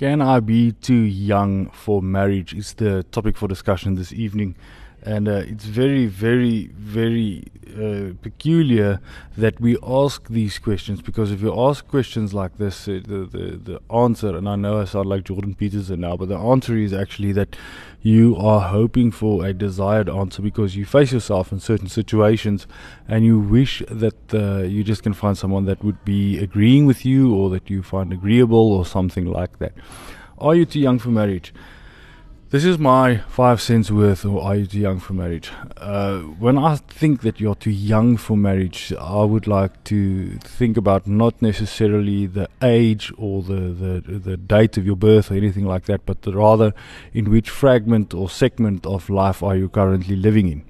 Can I be too young for marriage? Is the topic for discussion this evening. And uh, it's very, very, very uh, peculiar that we ask these questions because if you ask questions like this, uh, the, the, the answer, and I know I sound like Jordan Peterson now, but the answer is actually that you are hoping for a desired answer because you face yourself in certain situations and you wish that uh, you just can find someone that would be agreeing with you or that you find agreeable or something like that. Are you too young for marriage? This is my five cents worth, or are you too young for marriage? Uh, when I think that you're too young for marriage, I would like to think about not necessarily the age or the, the, the date of your birth or anything like that, but rather in which fragment or segment of life are you currently living in.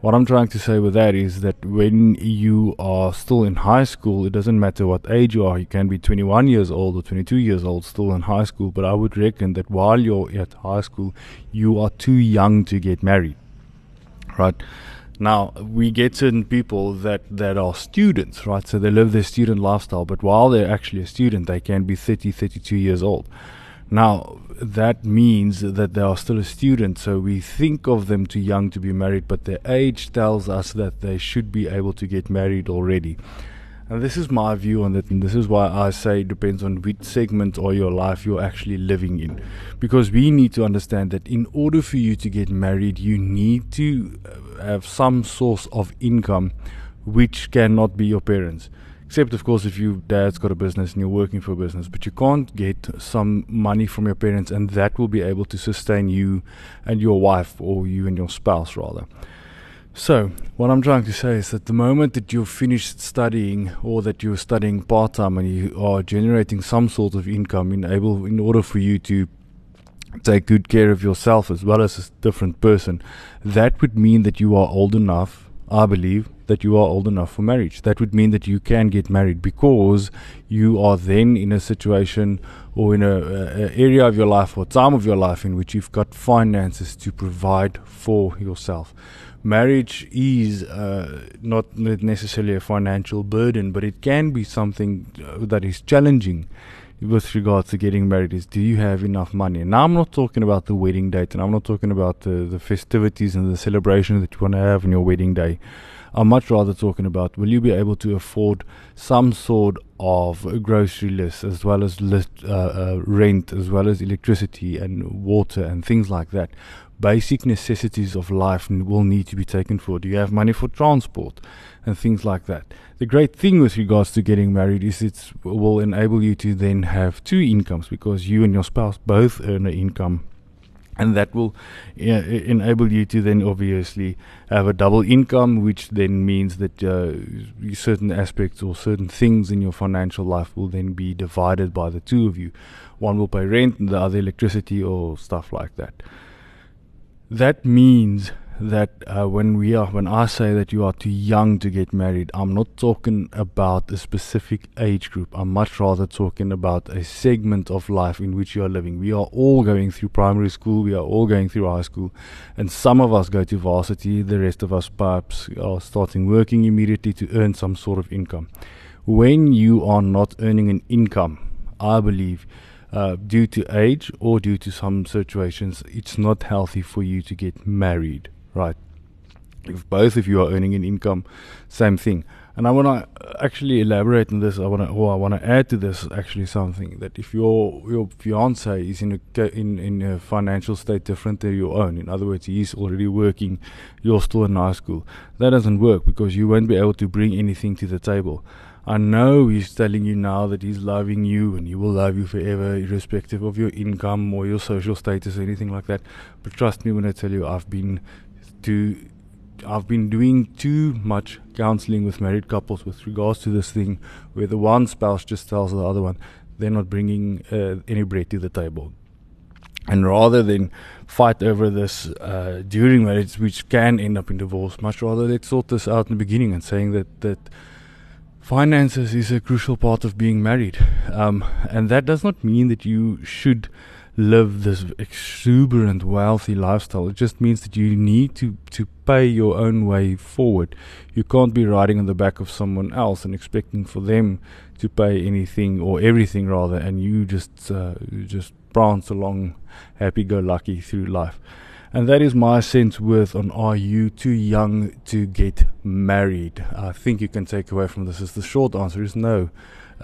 What I'm trying to say with that is that when you are still in high school, it doesn't matter what age you are. You can be 21 years old or 22 years old, still in high school. But I would reckon that while you're at high school, you are too young to get married. Right? Now, we get certain people that, that are students, right? So they live their student lifestyle, but while they're actually a student, they can be 30, 32 years old. Now, that means that they are still a student, so we think of them too young to be married, but their age tells us that they should be able to get married already. And this is my view on it, and this is why I say it depends on which segment of your life you're actually living in. Because we need to understand that in order for you to get married, you need to uh, have some source of income which cannot be your parents. Except, of course, if your dad's got a business and you're working for a business, but you can't get some money from your parents, and that will be able to sustain you and your wife, or you and your spouse, rather. So, what I'm trying to say is that the moment that you've finished studying, or that you're studying part time and you are generating some sort of income in able in order for you to take good care of yourself as well as a different person, that would mean that you are old enough, I believe, that you are old enough for marriage. That would mean that you can get married because you are then in a situation or in a, a, area of your life or time of your life in which you've got finances to provide for yourself. Marriage is uh, not necessarily a financial burden, but it can be something uh, that is challenging with regards to getting married is do you have enough money? Now, I'm not talking about the wedding date and I'm not talking about the, the festivities and the celebration that you want to have on your wedding day. I'm much rather talking about will you be able to afford some sort of grocery list as well as list, uh, uh, rent as well as electricity and water and things like that. Basic necessities of life will need to be taken for. Do you have money for transport and things like that? The great thing with regards to getting married is it will enable you to then have two incomes because you and your spouse both earn an income and that will uh, enable you to then obviously have a double income, which then means that uh, certain aspects or certain things in your financial life will then be divided by the two of you. One will pay rent, and the other electricity or stuff like that. That means that uh, when we are when I say that you are too young to get married, I'm not talking about a specific age group. I'm much rather talking about a segment of life in which you are living. We are all going through primary school, we are all going through high school, and some of us go to varsity, the rest of us perhaps are starting working immediately to earn some sort of income. When you are not earning an income, I believe uh, due to age or due to some situations, it's not healthy for you to get married right? If both of you are earning an income, same thing. And I want to actually elaborate on this. I want to, or I want to add to this actually something that if your your fiance is in a in in a financial state different than your own, in other words, he's already working, you're still in high school. That doesn't work because you won't be able to bring anything to the table. I know he's telling you now that he's loving you and he will love you forever, irrespective of your income or your social status or anything like that. But trust me when I tell you, I've been to I've been doing too much counseling with married couples with regards to this thing where the one spouse just tells the other one they're not bringing uh, any bread to the table. And rather than fight over this uh, during marriage, which can end up in divorce, much rather let's sort this out in the beginning and saying that, that finances is a crucial part of being married. Um, and that does not mean that you should live this exuberant, wealthy lifestyle. It just means that you need to, to pay your own way forward. You can't be riding on the back of someone else and expecting for them to pay anything or everything rather, and you just uh, you just prance along happy go lucky through life. And that is my sense with on are you too young to get married? I think you can take away from this is the short answer is no.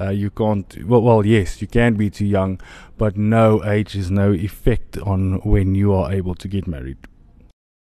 Uh, you can't. Well, well, yes, you can be too young, but no age is no effect on when you are able to get married.